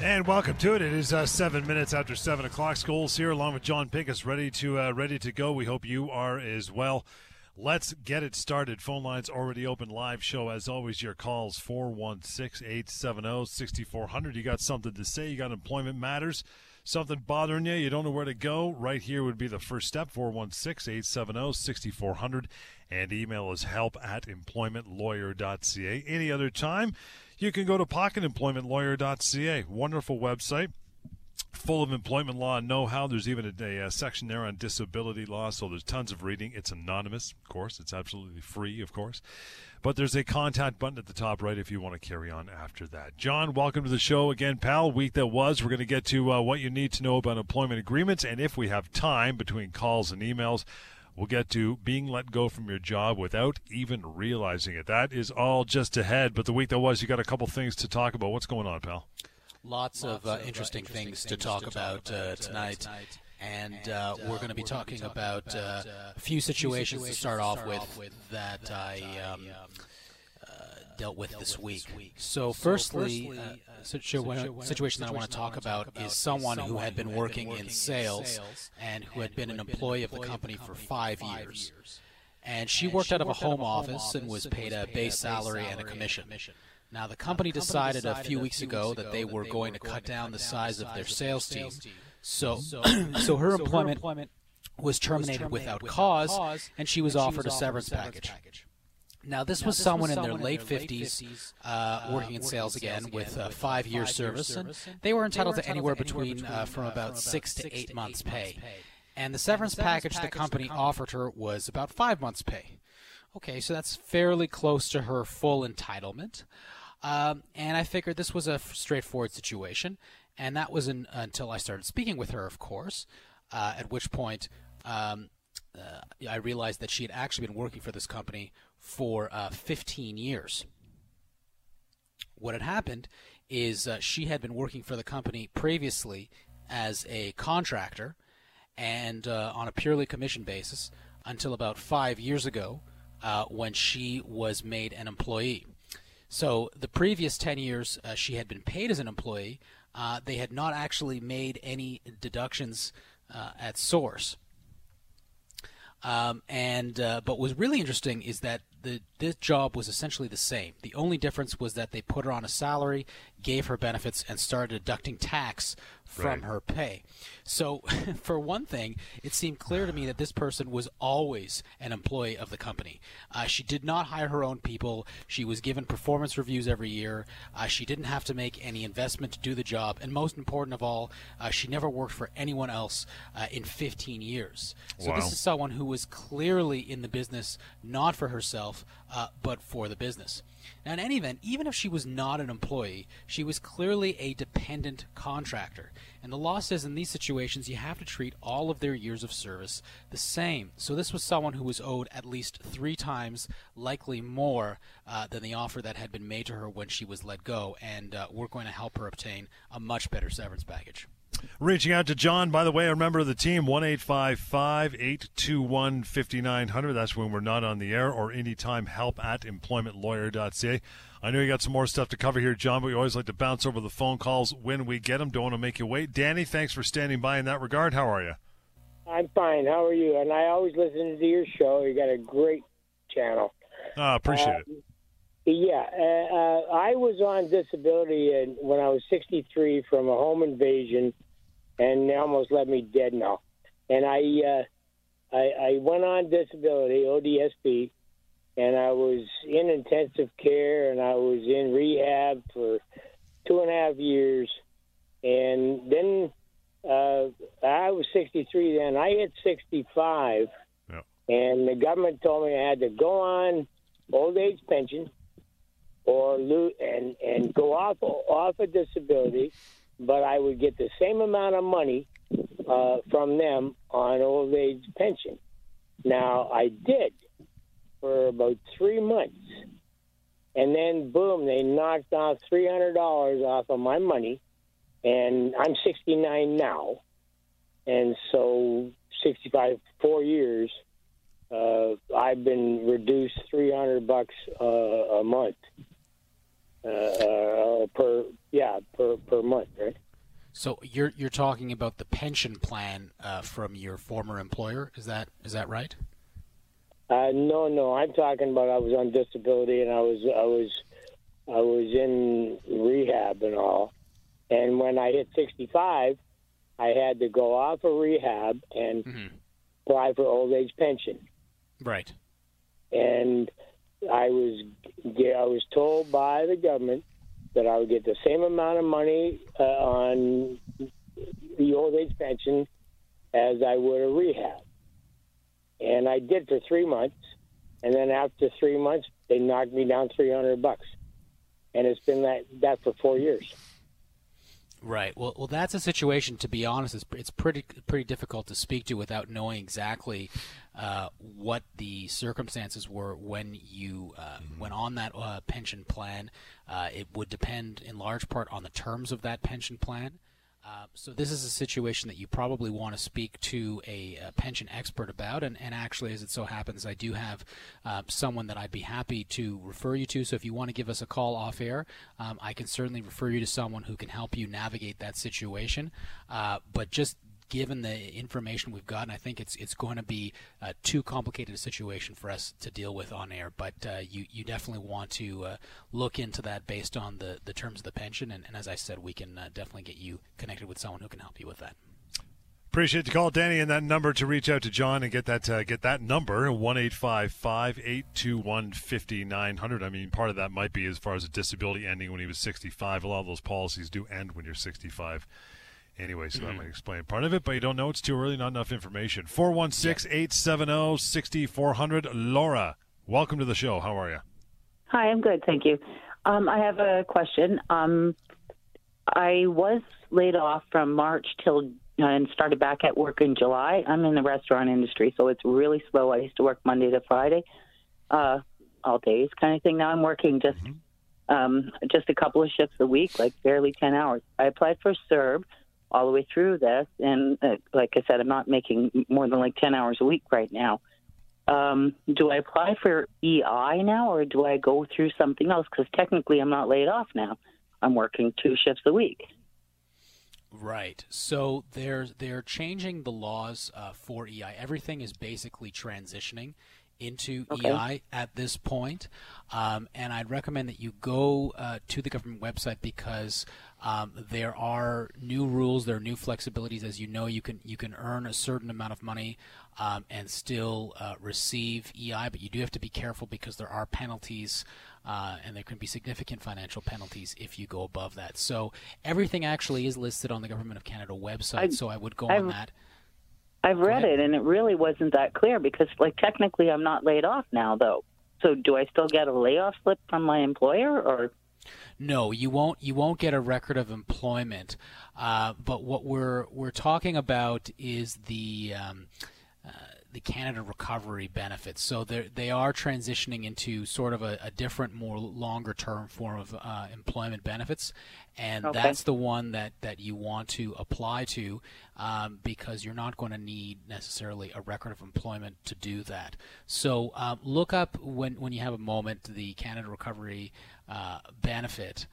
And welcome to it. It is uh, seven minutes after seven o'clock. Scholes here, along with Jon Pinkus, ready to uh, ready to go. We hope you are as well. Let's get it started. Phone lines already open. Live show as always. Your calls 416-870-6400. You got something to say? You got employment matters? Something bothering you? You don't know where to go? Right here would be the first step. 416-870-6400. And email is help at employmentlawyer.ca. Any other time? You can go to pocketemploymentlawyer.ca. Wonderful website full of employment law know-how. There's even a, a, a, section there on disability law, so there's tons of reading. It's anonymous, of course. It's absolutely free, of course. But there's a contact button at the top right if you want to carry on after that. John, welcome to the show again, pal. Week that was. We're going to get to uh, what you need to know about employment agreements, and if we have time between calls and emails, We'll get to being let go from your job without even realizing it. That is all just ahead. But the week that was, you got a couple things to talk about. What's going on, pal? Lots, Lots of, uh, interesting, uh, things, things, to talk, to talk about, uh, tonight. tonight. And uh, we're going to be talking about uh, a few situations to start off with that I um, dealt with this week. So, firstly, uh, situation that I want to talk about is someone who had been working in sales and who had been an employee of the company for five years. And she worked out of a home office and was paid a base salary and a commission. Now, the company decided a few weeks ago that they were going to cut down the size of their sales team. So, so her employment was terminated without cause, and she was offered a severance package. Now, this now, was this someone, was someone in their late 50s, uh, uh, working in sales again with a five year service, and they were entitled to anywhere between, uh, from uh, about six to eight months' pay. And the severance package the company offered her was about five months' pay. Okay, so that's fairly close to her full entitlement. Um, and I figured this was a straightforward situation, and that was in, until I started speaking with her, of course, uh, at which point um, uh, I realized that she had actually been working for this company for uh, 15 years. What had happened is uh, she had been working for the company previously as a contractor and uh, on a purely commission basis until about five years ago uh, when she was made an employee. So the previous 10 years uh, she had been paid as an employee. Uh, they had not actually made any deductions at source. Um, and uh, but was really interesting is that the this job was essentially the same. The only difference was that they put her on a salary, gave her benefits, and started deducting tax from right. her pay. So, for one thing, it seemed clear to me that this person was always an employee of the company. Uh, she did not hire her own people. She was given performance reviews every year. Uh, she didn't have to make any investment to do the job. And most important of all, uh, she never worked for anyone else uh, in 15 years. So, wow. this is someone who was clearly in the business not for herself, uh, but for the business. Now, in any event, even if she was not an employee, she was clearly a dependent contractor. And the law says in these situations you have to treat all of their years of service the same. So this was someone who was owed at least three times, likely more, uh, than the offer that had been made to her when she was let go. And uh, we're going to help her obtain a much better severance package. Reaching out to John, by the way, a member of the team, 1 821 5900. That's when we're not on the air, or anytime help at employmentlawyer.ca. I know you got some more stuff to cover here, John, but we always like to bounce over the phone calls when we get them. Don't want to make you wait. Danny, thanks for standing by in that regard. How are you? I'm fine. How are you? And I always listen to your show. You got a great channel. Ah, appreciate uh, it. Yeah, uh, uh, I was on disability when I was 63 from a home invasion and they almost left me dead now. And I, uh, I, I went on disability, ODSP, and I was in intensive care and I was in rehab for two and a half years. And then uh, I was 63 then. I hit 65, yep. and the government told me I had to go on old age pension or lo- and and go off off a disability but I would get the same amount of money uh, from them on old age pension. Now I did for about three months, and then boom, they knocked off three hundred dollars off of my money, and I'm sixty nine now, and so sixty five four years. Uh, I've been reduced three hundred bucks uh, a month uh, per yeah per per month, right? So you're you're talking about the pension plan uh, from your former employer. Is that is that right? Uh, no, no. I'm talking about I was on disability and I was I was I was in rehab and all. And when I hit 65, I had to go off of rehab and mm-hmm. apply for old age pension. Right. And I was I was told by the government that I would get the same amount of money uh, on the old age pension as I would a rehab. And I did for three months. And then after three months, they knocked me down 300 bucks. And it's been that, that for four years. Right. Well, well, that's a situation. To be honest, it's, it's pretty pretty difficult to speak to without knowing exactly uh, what the circumstances were when you uh, mm-hmm. went on that uh, pension plan. Uh, it would depend in large part on the terms of that pension plan. Uh, so this is a situation that you probably want to speak to a, a pension expert about, and, and, actually, as it so happens, I do have uh, someone that I'd be happy to refer you to. So if you want to give us a call off air, um, I can certainly refer you to someone who can help you navigate that situation. Uh, but just given the information we've gotten, I think it's it's going to be uh, too complicated a situation for us to deal with on air. But uh, you you definitely want to uh, look into that based on the, the terms of the pension, and, and as I said, we can uh, definitely get you connected with someone who can help you with that. Appreciate the call, Danny, and that number to reach out to John and get that uh, get that number one eight five five eight two one fifty nine hundred. I mean, part of that might be as far as a disability ending when he was sixty five. A lot of those policies do end when you're sixty five anyway, so mm-hmm. that might explain part of it, but you don't know it's too early, not enough information. 416 870 6400. Laura, welcome to the show. How are you? Hi, I'm good, thank you. Um, I have a question. Um, I was laid off from March till and started back at work in July. I'm in the restaurant industry, so it's really slow. I used to work Monday to Friday, uh, all days kind of thing. Now I'm working just mm-hmm. um, just a couple of shifts a week, like barely 10 hours. I applied for CERB all the way through this. And uh, like I said, I'm not making more than like 10 hours a week right now. Um, do I apply for EI now or do I go through something else? Because technically I'm not laid off now. I'm working two shifts a week. Right. So they're they're changing the laws uh, for EI. Everything is basically transitioning into okay. EI at this point. Um, and I'd recommend that you go uh, to the government website because um, there are new rules, there are new flexibilities. As you know, you can you can earn a certain amount of money um, and still uh, receive EI, but you do have to be careful because there are penalties. Uh, and there can be significant financial penalties if you go above that. So everything actually is listed on the Government of Canada website. I, so I would go I've, on that. I've read it, and it really wasn't that clear because, like, technically, I'm not laid off now, though. So, do I still get a layoff slip from my employer, or? No, you won't. You won't get a record of employment. Uh, but what we're we're talking about is the um, the Canada Recovery benefits. So they they are transitioning into sort of a, a different, more longer term form of uh, employment benefits, and okay. that's the one that, that you want to apply to um, because you're not going to need necessarily a record of employment to do that. So um, look up when when you have a moment the Canada Recovery uh, benefit.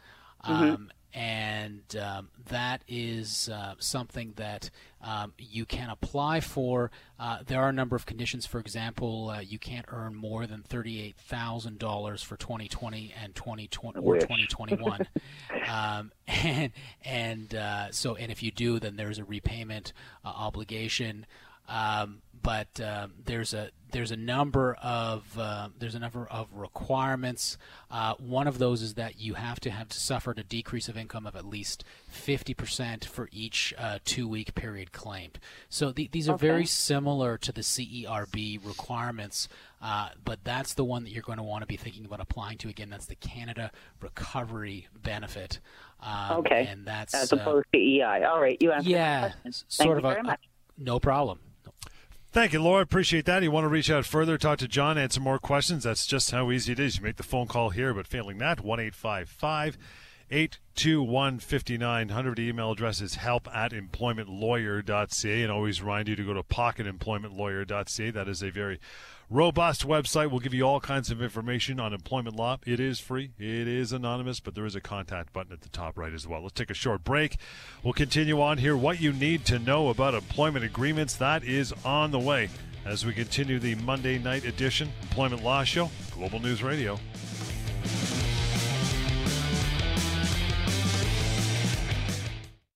Mm-hmm. And um, that is uh, something that um, you can apply for. Uh, there are a number of conditions. For example, uh, you can't earn more than thirty-eight thousand dollars for 2020 and 2020 or 2021, um, and and uh, so and if you do, then there's a repayment uh, obligation. Um, but um, there's a there's a number of uh, there's a number of requirements. Uh, one of those is that you have to have suffered a decrease of income of at least 50% for each uh, two-week period claimed. So the, these are okay. very similar to the CERB requirements, uh, but that's the one that you're going to want to be thinking about applying to. Again, that's the Canada Recovery Benefit. Um, okay. And that's as opposed to EI. All right, you answered. Yeah, sort Thank of a, no problem. Thank you, Laura. Appreciate that. You want to reach out further, talk to John, answer more questions. That's just how easy it is. You make the phone call here, but failing that, 1 855 821 5900. Email address is help at employmentlawyer.ca. And always remind you to go to pocketemploymentlawyer.ca. That is a very robust website. We'll give you all kinds of information on employment law. It is free, it is anonymous, but there is a contact button at the top right as well. Let's take a short break. We'll continue on here. What you need to know about employment agreements, that is on the way as we continue the Monday night edition Employment Law Show, Global News Radio.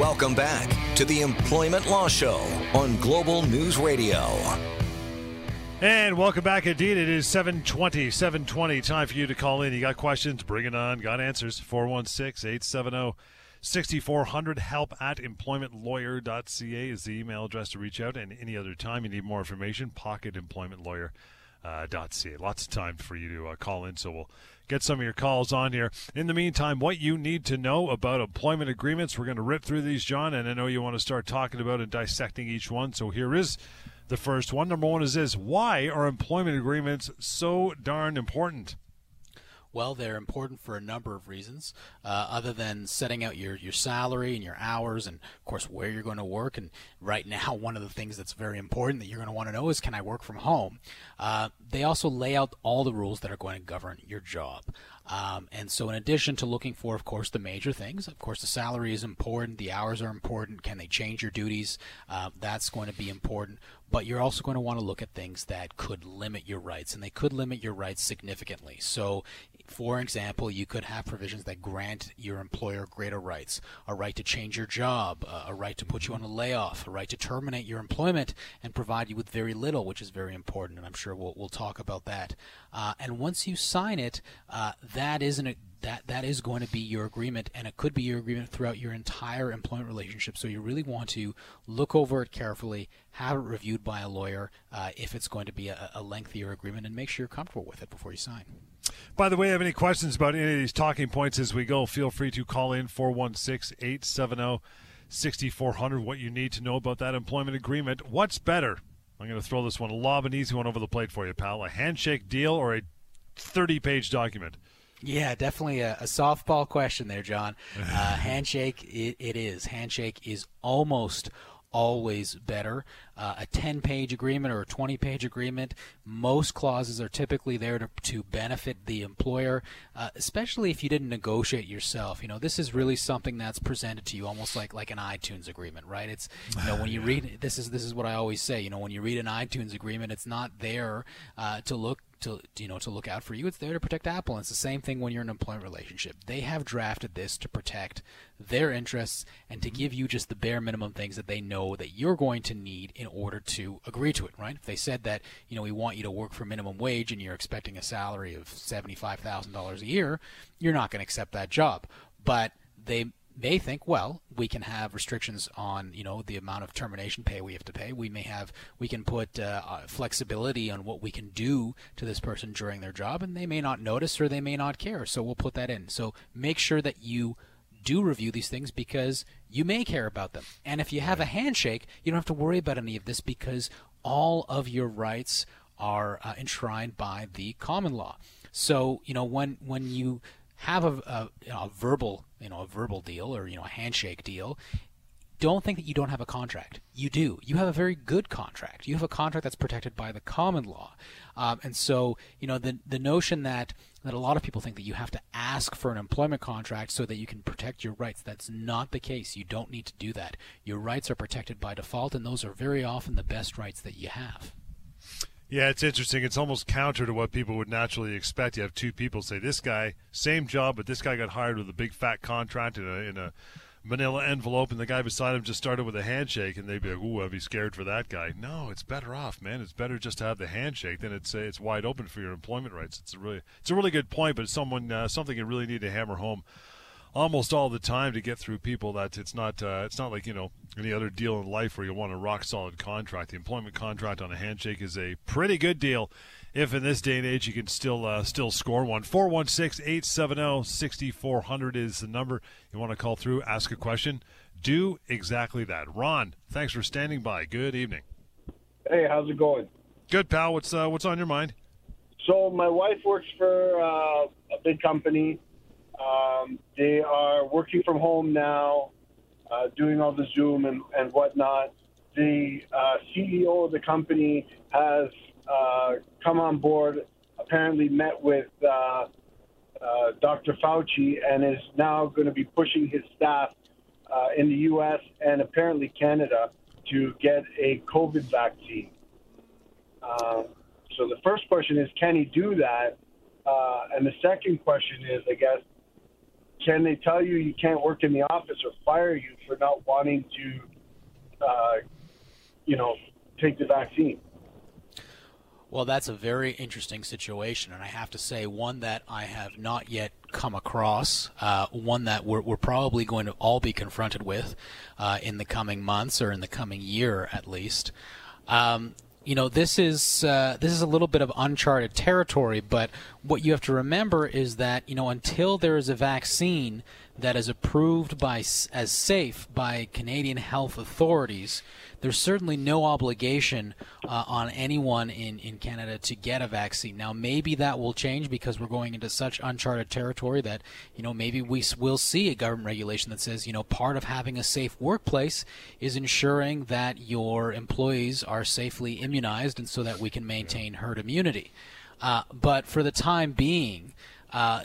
Welcome back to the Employment Law Show on Global News Radio. And welcome back indeed. It is 720, 720. Time for you to call in. You got questions, bring it on. Got answers. 416 870 6400. Help at employmentlawyer.ca is the email address to reach out. And any other time you need more information, pocketemploymentlawyer.ca. Lots of time for you to uh, call in, so we'll get some of your calls on here. In the meantime, what you need to know about employment agreements. We're going to rip through these, John, and I know you want to start talking about and dissecting each one. So here is the first one. Number one is this Why are employment agreements so darn important? Well, they're important for a number of reasons, uh, other than setting out your, your salary and your hours, and of course where you're going to work. And right now, one of the things that's very important that you're going to want to know is can I work from home? Uh, they also lay out all the rules that are going to govern your job. Um, and so, in addition to looking for, of course, the major things, of course, the salary is important, the hours are important. Can they change your duties? Uh, that's going to be important. But you're also going to want to look at things that could limit your rights, and they could limit your rights significantly. So, for example, you could have provisions that grant your employer greater rights a right to change your job, a right to put you on a layoff, a right to terminate your employment and provide you with very little, which is very important. And I'm sure we'll, we'll talk about that. Uh, and once you sign it, uh, that is an that that is going to be your agreement and it could be your agreement throughout your entire employment relationship so you really want to look over it carefully have it reviewed by a lawyer uh, if it's going to be a, a lengthier agreement and make sure you're comfortable with it before you sign by the way, have any questions about any of these talking points as we go, feel free to call in 416 870 6400. What you need to know about that employment agreement. What's better? I'm going to throw this one, a lob an easy one over the plate for you, pal. A handshake deal or a 30 page document? Yeah, definitely a, a, softball question there, John. Uh, handshake, it, it is. Handshake is almost always better. Uh, a 10 page agreement or a 20 page agreement, most clauses are typically there to, to benefit the employer, uh, especially if you didn't negotiate yourself. You know, this is really something that's presented to you almost like, like an iTunes agreement, right? It's, you know, when you read, this is, this is what I always say, you know, when you read an iTunes agreement, it's not there uh, to look to you know to look out for you. It's there to protect Apple. And it's the same thing when you're in an employment relationship. They have drafted this to protect their interests and to give you just the bare minimum things that they know that you're going to need in order to agree to it. Right? If they said that you know we want you to work for minimum wage and you're expecting a salary of seventy five thousand dollars a year, you're not going to accept that job. But they they think, well, we can have restrictions on, you know, the amount of termination pay we have to pay. We may have, we can put uh, uh, flexibility on what we can do to this person during their job, and they may not notice or they may not care. So we'll put that in. So make sure that you do review these things because you may care about them. And if you have a handshake, you don't have to worry about any of this because all of your rights are uh, enshrined by the common law. So you know when when you have a, a, you know, a verbal you know a verbal deal or you know a handshake deal don't think that you don't have a contract. You do. You have a very good contract. You have a contract that's protected by the common law. Um, and so, you know, the the notion that that a lot of people think that you have to ask for an employment contract so that you can protect your rights. That's not the case. You don't need to do that. Your rights are protected by default, and those are very often the best rights that you have. Yeah, it's interesting. It's almost counter to what people would naturally expect. You have two people say, "This guy, same job, but this guy got hired with a big fat contract in a in a manila envelope, and the guy beside him just started with a handshake, and they'd be like, "Ooh, I'd be scared for that guy." No, it's better off, man. It's better just to have the handshake than it's it's wide open for your employment rights. It's a really it's a really good point, but it's someone uh, something you really need to hammer home almost all the time to get through people that it's not uh, it's not like you know any other deal in life where you want a rock solid contract. The employment contract on a handshake is a pretty good deal. If in this day and age you can still uh, still score one, 416-870-6400 is the number you want to call through, ask a question, do exactly that. Ron, thanks for standing by. Good evening. Hey, how's it going? Good pal. What's uh, what's on your mind? So my wife works for uh, a big company um, they are working from home now, uh, doing all the Zoom and, and whatnot. The uh, CEO of the company has uh, come on board, apparently met with uh, uh, Dr. Fauci, and is now going to be pushing his staff uh, in the U.S. and apparently Canada to get a COVID vaccine. Um, so the first question is, can he do that? Uh, and the second question is, I guess, can they tell you you can't work in the office or fire you for not wanting to, uh, you know, take the vaccine? Well, that's a very interesting situation, and I have to say, one that I have not yet come across, uh, one that we're, we're, probably going to all be confronted with uh, in the coming months or in the coming year at least. Um, you know this is uh, this is a little bit of uncharted territory but what you have to remember is that you know until there is a vaccine that is approved by as safe by Canadian health authorities there's certainly no obligation uh, on anyone in, in Canada to get a vaccine. Now, maybe that will change because we're going into such uncharted territory that, you know, maybe we will see a government regulation that says, you know, part of having a safe workplace is ensuring that your employees are safely immunized and so that we can maintain herd immunity. Uh, but for the time being, uh,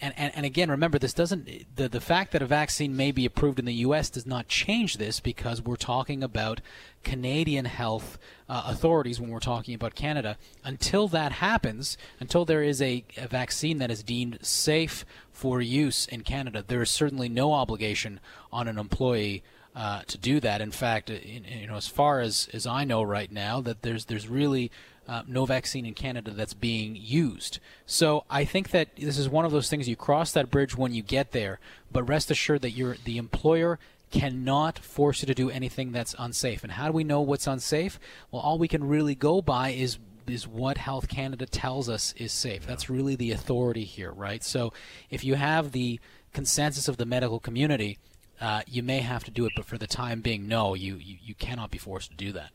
and, and, and again, remember, this doesn't the the fact that a vaccine may be approved in the U.S. does not change this because we're talking about Canadian health uh, authorities when we're talking about Canada. Until that happens, until there is a, a vaccine that is deemed safe for use in Canada, there is certainly no obligation on an employee uh, to do that. In fact, in, you know, as far as, as I know right now, that there's there's really uh, no vaccine in Canada that's being used. So I think that this is one of those things you cross that bridge when you get there, but rest assured that you're the employer cannot force you to do anything that's unsafe. And how do we know what's unsafe? Well, all we can really go by is is what Health Canada tells us is safe. That's really the authority here, right? So if you have the consensus of the medical community, uh, you may have to do it, but for the time being, no, you, you, you cannot be forced to do that.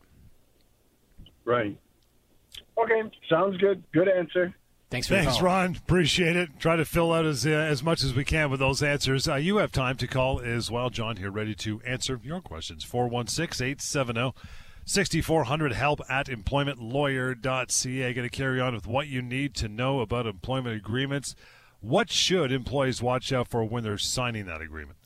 Right. Okay, sounds good. Good answer. Thanks for Thanks, Ron. Appreciate it. Try to fill out as uh, as much as we can with those answers. Uh, you have time to call as well. John here, ready to answer your questions. 416 870 6400 help at employmentlawyer.ca. Going to carry on with what you need to know about employment agreements. What should employees watch out for when they're signing that agreement?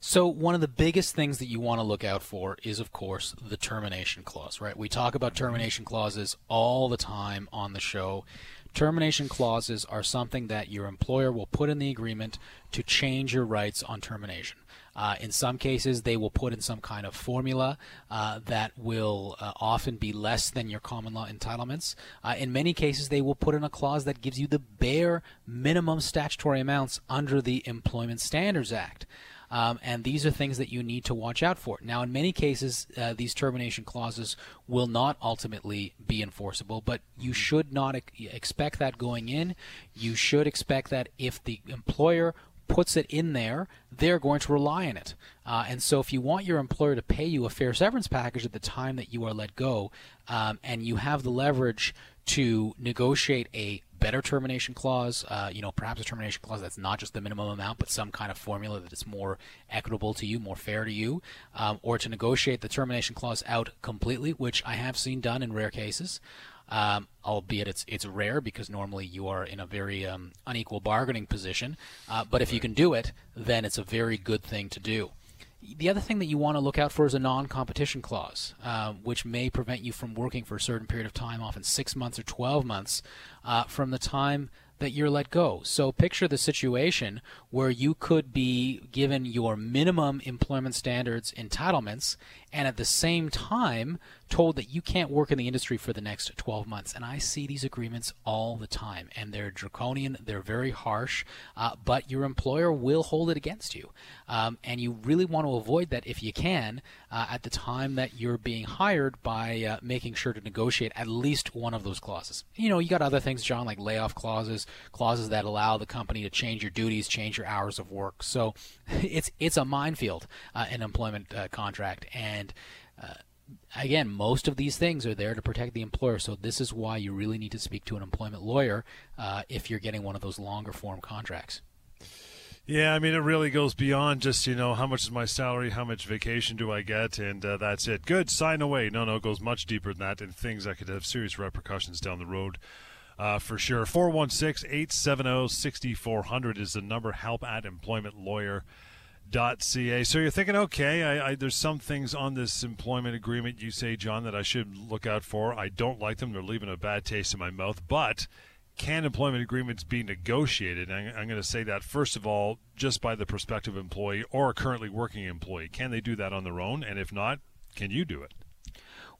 So, one of the biggest things that you want to look out for is, of course, the termination clause, right? We talk about termination clauses all the time on the show. Termination clauses are something that your employer will put in the agreement to change your rights on termination. Uh, in some cases, they will put in some kind of formula uh, that will uh, often be less than your common law entitlements. Uh, in many cases, they will put in a clause that gives you the bare minimum statutory amounts under the Employment Standards Act. Um, and these are things that you need to watch out for. Now, in many cases, uh, these termination clauses will not ultimately be enforceable, but you should not e- expect that going in. You should expect that if the employer puts it in there, they're going to rely on it. Uh, and so, if you want your employer to pay you a fair severance package at the time that you are let go, um, and you have the leverage to negotiate a better termination clause, uh, you know, perhaps a termination clause that's not just the minimum amount, but some kind of formula that is more equitable to you, more fair to you, um, or to negotiate the termination clause out completely, which I have seen done in rare cases. Um, albeit it's it's rare because normally you are in a very um, unequal bargaining position. Uh, but if you can do it, then it's a very good thing to do. The other thing that you want to look out for is a non-competition clause, uh, which may prevent you from working for a certain period of time, often six months or 12 months, uh, from the time that you're let go. So picture the situation where you could be given your minimum employment standards entitlements and at the same time told that you can't work in the industry for the next 12 months. And I see these agreements all the time, and they're draconian, they're very harsh, uh, but your employer will hold it against you. Um, and you really want to avoid that if you can uh, at the time that you're being hired by uh, making sure to negotiate at least one of those clauses. You know, you got other things, John, like layoff clauses, clauses that allow the company to change your duties, change your hours of work. So it's it's a minefield, uh, an employment uh, contract, and uh, again, most of these things are there to protect the employer. So this is why you really need to speak to an employment lawyer uh, if you're getting one of those longer form contracts. Yeah, I mean, it really goes beyond just, you know, how much is my salary, how much vacation do I get, and uh, that's it. Good, sign away. No, no, it goes much deeper than that, and things that could have serious repercussions down the road uh, for sure. 416 870 6400 is the number, help at employmentlawyer.ca. So you're thinking, okay, I, I, there's some things on this employment agreement you say, John, that I should look out for. I don't like them. They're leaving a bad taste in my mouth. But can employment agreements be negotiated? I'm, I'm going to say that, first of all, just by the prospective employee or a currently working employee. Can they do that on their own? And if not, can you do it?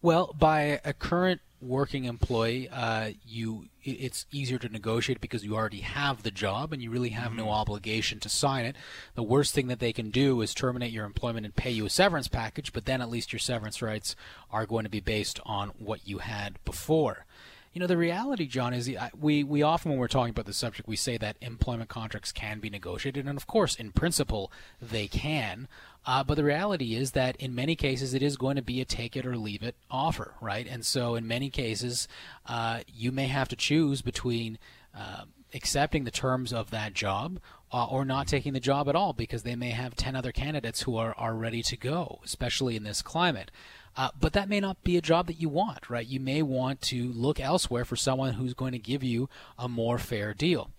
Well, by a current working employee, uh, you it's easier to negotiate because you already have the job and you really have mm-hmm. no obligation to sign it. The worst thing that they can do is terminate your employment and pay you a severance package, but then at least your severance rights are going to be based on what you had before. You know, the reality, John, is we, we often, when we're talking about the subject, we say that employment contracts can be negotiated, and of course, in principle, they can. Uh, but the reality is that in many cases, it is going to be a take it or leave it offer, right? And so, in many cases, uh, you may have to choose between uh, accepting the terms of that job uh, or not taking the job at all because they may have 10 other candidates who are, are ready to go, especially in this climate. Uh, but that may not be a job that you want, right? You may want to look elsewhere for someone who's going to give you a more fair deal.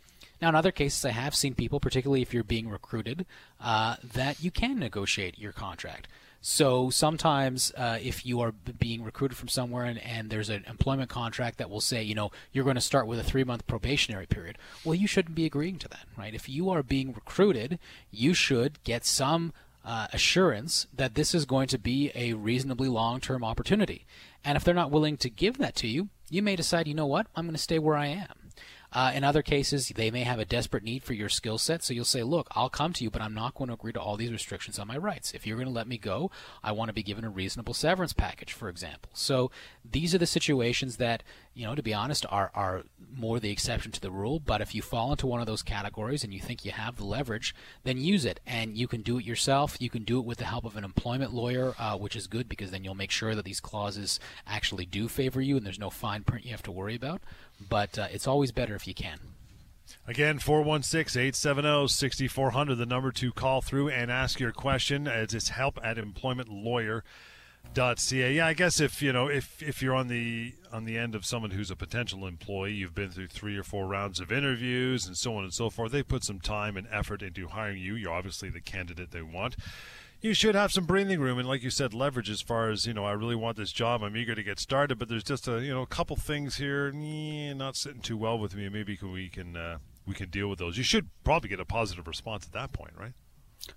Now, in other cases, I have seen people, particularly if you're being recruited, uh, that you can negotiate your contract. So sometimes, uh, if you are being recruited from somewhere and, and, there's an employment contract that will say, you know, you're going to start with a three month probationary period, well, you shouldn't be agreeing to that, right? If you are being recruited, you should get some uh, assurance that this is going to be a reasonably long term opportunity. And if they're not willing to give that to you, you may decide, you know what, I'm going to stay where I am. Uh, in other cases, they may have a desperate need for your skill set, so you'll say, Look, I'll come to you, but I'm not going to agree to all these restrictions on my rights. If you're going to let me go, I want to be given a reasonable severance package, for example. So these are the situations that, you know, to be honest, are, are more the exception to the rule. But if you fall into one of those categories and you think you have the leverage, then use it. And you can do it yourself. You can do it with the help of an employment lawyer, uh, which is good because then you'll make sure that these clauses actually do favor you and there's no fine print you have to worry about but uh, it's always better if you can. Again, 416 870 6400, the number to call through and ask your question. It's help at employmentlawyer.ca. Yeah, I guess if you know if if you're on the on the end of someone who's a potential employee, you've been through three or four rounds of interviews and so on and so forth. They put some time and effort into hiring you. You're obviously the candidate they want you should have some breathing room and like you said leverage as far as you know i really want this job i'm eager to get started but there's just a you know a couple things here not sitting too well with me maybe we can uh, we can deal with those you should probably get a positive response at that point right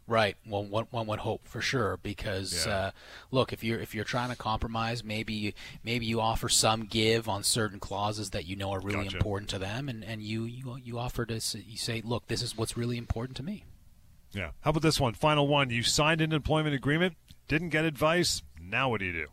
Right. Well, one, one would hope for sure because yeah. uh, look, if you're if you're trying to compromise, maybe maybe you offer some give on certain clauses that you know are really gotcha. important to them, and, and you, you you offer to you say, look, this is what's really important to me. Yeah. How about this one? Final one. You signed an employment agreement, didn't get advice. Now what do you do?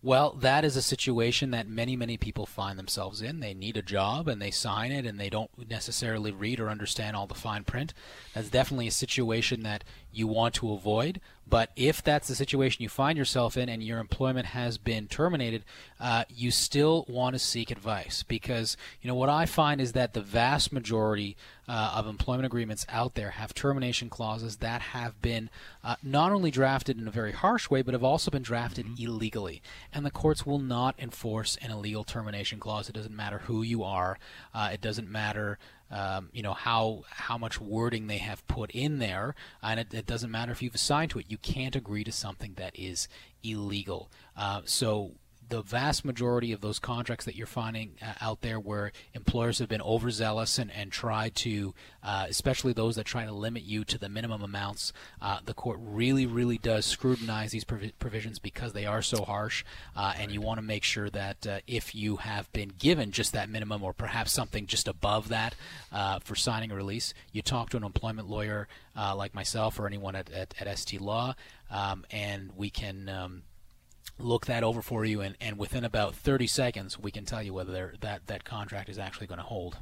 Well, that is a situation that many, many people find themselves in. They need a job and they sign it and they don't necessarily read or understand all the fine print. That's definitely a situation that you want to avoid. But if that's the situation you find yourself in and your employment has been terminated, uh, you still want to seek advice because you know what I find is that the vast majority uh, of employment agreements out there have termination clauses that have been uh, not only drafted in a very harsh way, but have also been drafted mm-hmm. illegally. And the courts will not enforce an illegal termination clause. It doesn't matter who you are. Uh, it doesn't matter um, you know how how much wording they have put in there, and it, it, doesn't matter if you've assigned to it. You can't agree to something that is illegal. Uh, so the vast majority of those contracts that you're finding uh, out there where employers have been overzealous and, and tried to, uh, especially those that try to limit you to the minimum amounts, uh, the court really, really does scrutinize these provisions because they are so harsh. Uh, and you want to make sure that uh, if you have been given just that minimum or perhaps something just above that uh, for signing a release, you talk to an employment lawyer like myself or anyone at, at, at ST Law, um, and we can. Um, look that over for you, and, and within about 30 seconds, we can tell you whether that, that contract is actually going to hold.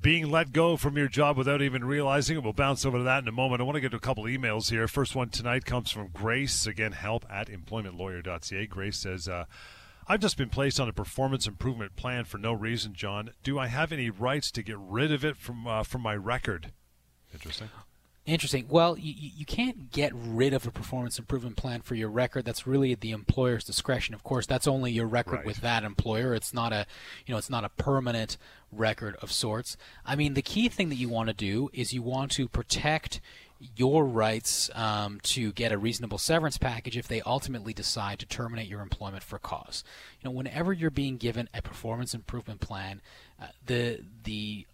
Being let go from your job without even realizing it. We'll bounce over to that in a moment. I want to get to a couple emails here. First one tonight comes from Grace. Again, help at employmentlawyer.ca. Grace says, uh, I've just been placed on a performance improvement plan for no reason, John. Do I have any rights to get rid of it from uh, from my record? Interesting. Interesting. Well, you, you can't get rid of a performance improvement plan for your record. That's really at the employer's discretion. Of course, that's only your record right. with that employer. It's not a, you know, it's not a permanent record of sorts. I mean, the key thing that you want to do is you want to protect your rights um, to get a reasonable severance package if they ultimately decide to terminate your employment for cause. You know, whenever you're being given a performance improvement plan, uh, the the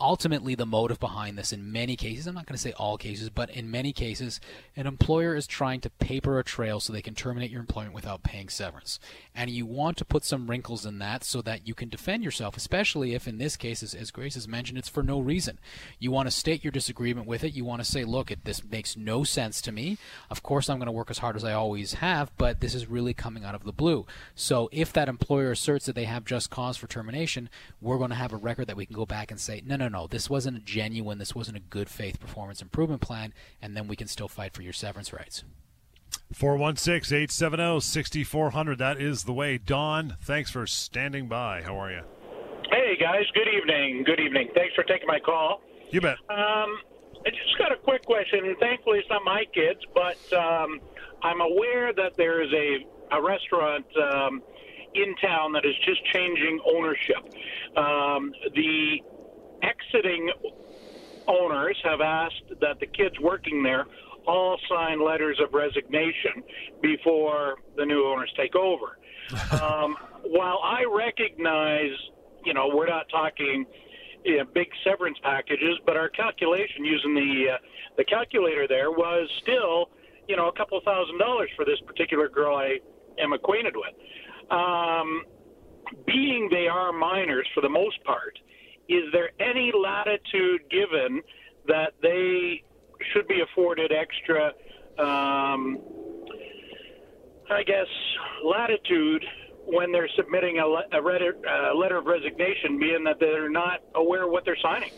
ultimately the motive behind this in many cases i'm not going to say all cases but in many cases an employer is trying to paper a trail so they can terminate your employment without paying severance. And you want to put some wrinkles in that so that you can defend yourself especially if in this case as, grace has mentioned it's for no reason. You want to state your disagreement with it. You want to say look it, this makes no sense to me. Of course i'm going to work as hard as i always have but this is really coming out of the blue. So if that employer asserts that they have just cause for termination we're going to have a record that we can go back and say no no no, no, this wasn't a genuine, this wasn't a good faith performance improvement plan, and then we can still fight for your severance rights. 416 870 6400. That is the way. Don, thanks for standing by. How are you? Hey, guys. Good evening. Good evening. Thanks for taking my call. You bet. Um, I just got a quick question. Thankfully, it's not my kids, but um, I'm aware that there is a, a restaurant um, in town that is just changing ownership. Um, the exiting owners have asked that the kids working there all sign letters of resignation before the new owners take over. um, while I recognize, you know, we're not talking you know, big severance packages, but our calculation using the uh, the calculator there was still, you know, a couple thousand dollars for this particular girl I am acquainted with. Um, being they are minors for the most part, is there any latitude given that they should be afforded extra, um, I guess, latitude when they're submitting a, a, letter, a letter of resignation, being that they're not aware what they're signing?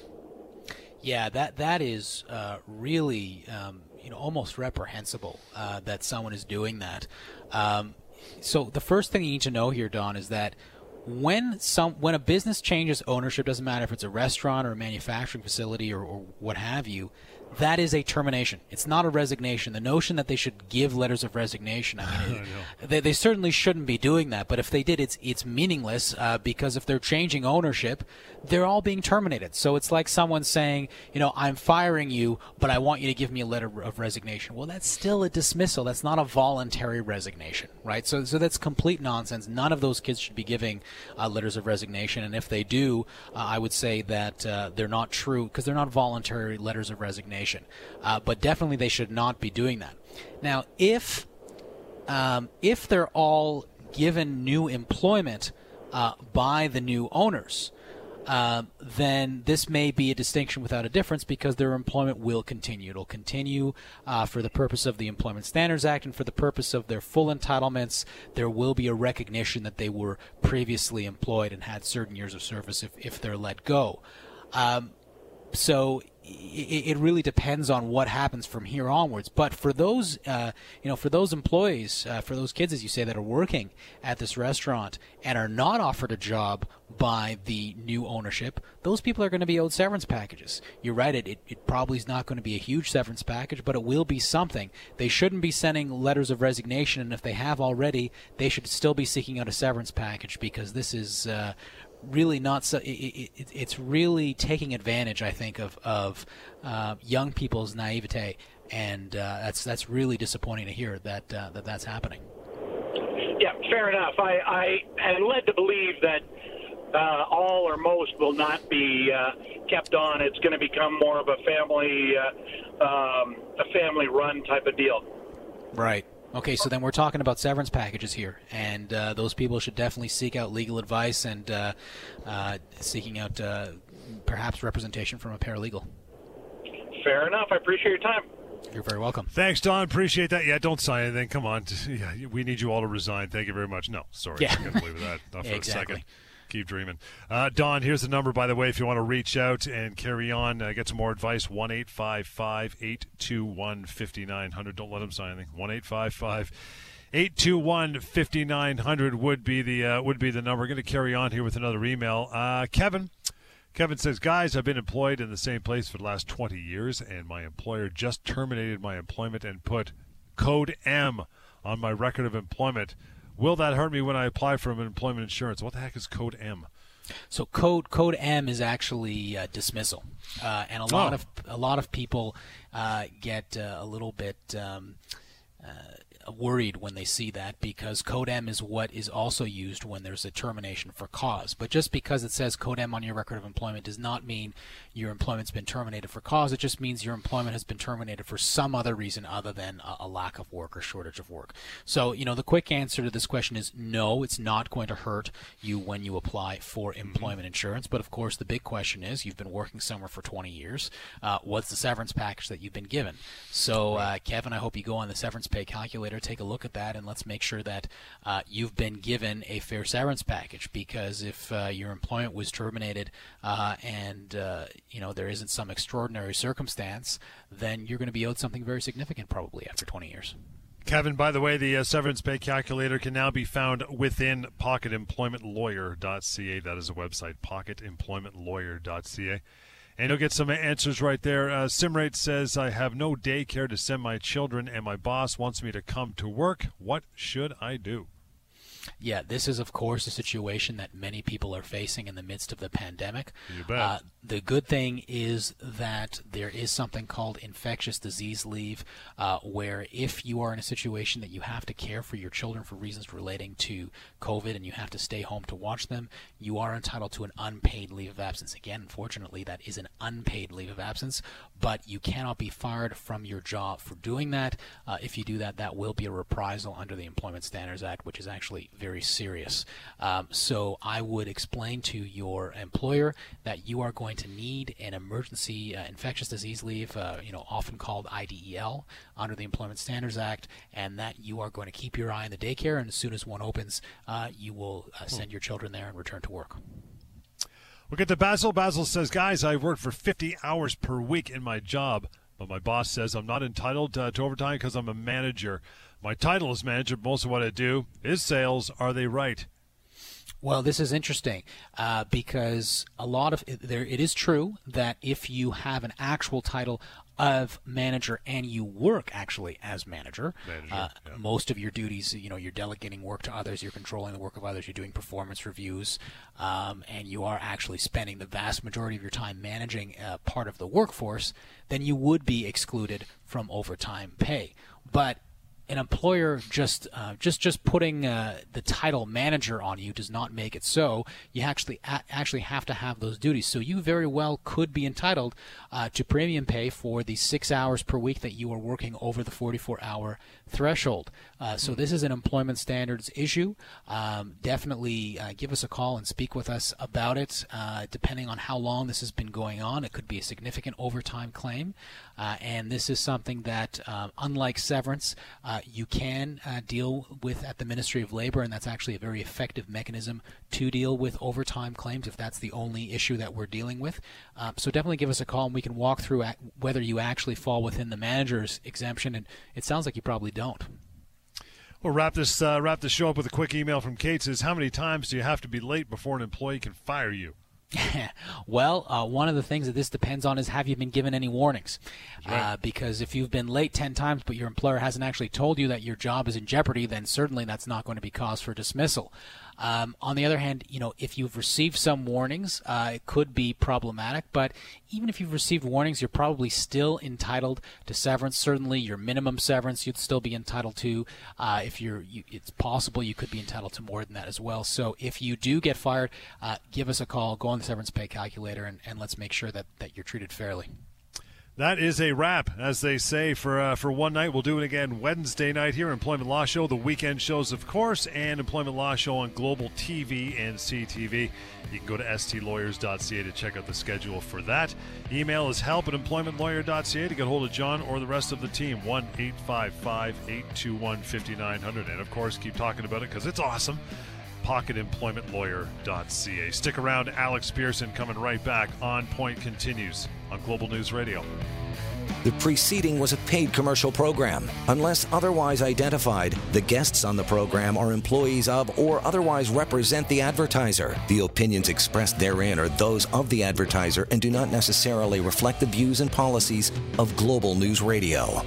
Yeah, that that is uh, really um, you know almost reprehensible uh, that someone is doing that. Um, so the first thing you need to know here, Don, is that when some when a business changes ownership, doesn't matter if it's a restaurant or a manufacturing facility or, or what have you, that is a termination. It's not a resignation. The notion that they should give letters of resignation, I mean, they, they certainly shouldn't be doing that. But if they did, it's it's meaningless uh, because if they're changing ownership, they're all being terminated. So it's like someone saying, you know, I'm firing you, but I want you to give me a letter of resignation. Well, that's still a dismissal. That's not a voluntary resignation, right? So so that's complete nonsense. None of those kids should be giving uh, letters of resignation, and if they do, uh, I would say that uh, they're not true because they're not voluntary letters of resignation nation. Uh, but definitely they should not be doing that. Now, if um, if they're all given new employment uh, by the new owners, um, then this may be a distinction without a difference because their employment will continue. It'll continue uh, for the purpose of the Employment Standards Act and for the purpose of their full entitlements. There will be a recognition that they were previously employed and had certain years of service if, if they're let go. Um, so it, really depends on what happens from here onwards. But for those, uh, you know, for those employees, uh, for those kids, as you say, that are working at this restaurant and are not offered a job by the new ownership, those people are going to be owed severance packages. You're right; it, it, it probably is not going to be a huge severance package, but it will be something. They shouldn't be sending letters of resignation, and if they have already, they should still be seeking out a severance package because this is uh, really not so. It, it, it's really taking advantage, I think, of of uh, young people's naivete, and uh, that's that's really disappointing to hear that uh, that that's happening. Yeah, fair enough. I, I am led to believe that uh, all or most will not be uh, kept on. It's going to become more of a family uh, um, a family run type of deal. Right. Okay, so then we're talking about severance packages here, and uh, those people should definitely seek out legal advice and uh, uh, seeking out uh, perhaps representation from a paralegal. Fair enough. I appreciate your time. You're very welcome. Thanks, Don. Appreciate that. Yeah, don't sign anything. Come on. Yeah, we need you all to resign. Thank you very much. No, sorry. Yeah. I can't believe that. Not for exactly. a second keep dreaming. Uh, Don, here's the number, by the way, if you want to reach out and carry on, uh, get some more advice. 1 821 5900. Don't let them sign anything. 1 821 5900 would be the uh, would be the number. We're going to carry on here with another email. Uh, Kevin. Kevin says, Guys, I've been employed in the same place for the last 20 years, and my employer just terminated my employment and put code M on my record of employment. Will that hurt me when I apply for employment insurance? What the heck is Code M? So code code M is actually uh, dismissal, uh, and a lot oh. of a lot of people uh, get uh, a little bit um, uh, worried when they see that because code M is what is also used when there's a termination for cause. But just because it says code M on your record of employment does not mean your employment's been terminated for cause. It just means your employment has been terminated for some other reason other than a, a lack of work or shortage of work. So, you know, the quick answer to this question is no, it's not going to hurt you when you apply for mm-hmm. employment insurance. But of course, the big question is you've been working somewhere for 20 years. Uh, what's the severance package that you've been given? So, uh, Kevin, I hope you go on the severance pay calculator, take a look at that, and let's make sure that uh, you've been given a fair severance package because if uh, your employment was terminated uh, and uh, you know there isn't some extraordinary circumstance, then you're going to be owed something very significant probably after 20 years. Kevin, by the way, the uh, severance pay calculator can now be found within pocketemploymentlawyer.ca. That is a website, pocketemploymentlawyer.ca. And you'll get some answers right there. Uh, Simrat says, I have no daycare to send my children, and my boss wants me to come to work. What should I do? Yeah, this is, of course, a situation that many people are facing in the midst of the pandemic. You bet. Uh, the good thing is that there is something called infectious disease leave, uh, where if you are in a situation that you have to care for your children for reasons relating to COVID and you have to stay home to watch them, you are entitled to an unpaid leave of absence. Again, unfortunately, that is an unpaid leave of absence, but you cannot be fired from your job for doing that. Uh, if you do that, that will be a reprisal under the Employment Standards Act, which is actually very serious. Um, so I would explain to your employer that you are going to need an emergency uh, infectious disease leave, uh, you know, often called IDEL under the Employment Standards Act, and that you are going to keep your eye on the daycare, and as soon as one opens, uh, you will uh, send your children there and return to work. We'll get to Basil. Basil says, Guys, I've worked for 50 hours per week in my job, but my boss says I'm not entitled uh, to overtime because I'm a manager. My title is manager, but most of what I do is sales. Are they right? Well, this is interesting uh, because a lot of there. It is true that if you have an actual title of manager and you work actually as manager, manager uh, yeah. most of your duties, you know, you're delegating work to others, you're controlling the work of others, you're doing performance reviews, um, and you are actually spending the vast majority of your time managing uh, part of the workforce, then you would be excluded from overtime pay. But an employer just uh, just just putting uh, the title manager on you does not make it so. You actually a- actually have to have those duties. So you very well could be entitled uh, to premium pay for the six hours per week that you are working over the 44-hour threshold. Uh, so this is an employment standards issue. Um, definitely uh, give us a call and speak with us about it. Uh, depending on how long this has been going on, it could be a significant overtime claim. Uh, and this is something that, uh, unlike severance, uh, you can uh, deal with at the Ministry of Labor, and that's actually a very effective mechanism to deal with overtime claims if that's the only issue that we're dealing with. Um, so definitely give us a call, and we can walk through whether you actually fall within the manager's exemption. And it sounds like you probably don't. We'll wrap this uh, wrap this show up with a quick email from Kate. Says, "How many times do you have to be late before an employee can fire you?" well, uh, one of the things that this depends on is have you been given any warnings? Right. Uh, because if you've been late 10 times but your employer hasn't actually told you that your job is in jeopardy, then certainly that's not going to be cause for dismissal. Um, on the other hand, you know, if you've received some warnings, uh, it could be problematic. But even if you've received warnings, you're probably still entitled to severance. Certainly, your minimum severance you'd still be entitled to. Uh, if you're, you, it's possible you could be entitled to more than that as well. So if you do get fired, uh, give us a call. Go on the severance pay calculator, and, and let's make sure that that you're treated fairly. That is a wrap, as they say, for uh, for one night. We'll do it again Wednesday night here, Employment Law Show, the weekend shows, of course, and Employment Law Show on Global TV and CTV. You can go to stlawyers.ca to check out the schedule for that. Email is help at employmentlawyer.ca to get hold of John or the rest of the team. 1 855 821 5900. And, of course, keep talking about it because it's awesome pocketemploymentlawyer.ca. Stick around, Alex Pierson coming right back. On Point continues on Global News Radio. The preceding was a paid commercial program. Unless otherwise identified, the guests on the program are employees of or otherwise represent the advertiser. The opinions expressed therein are those of the advertiser and do not necessarily reflect the views and policies of Global News Radio.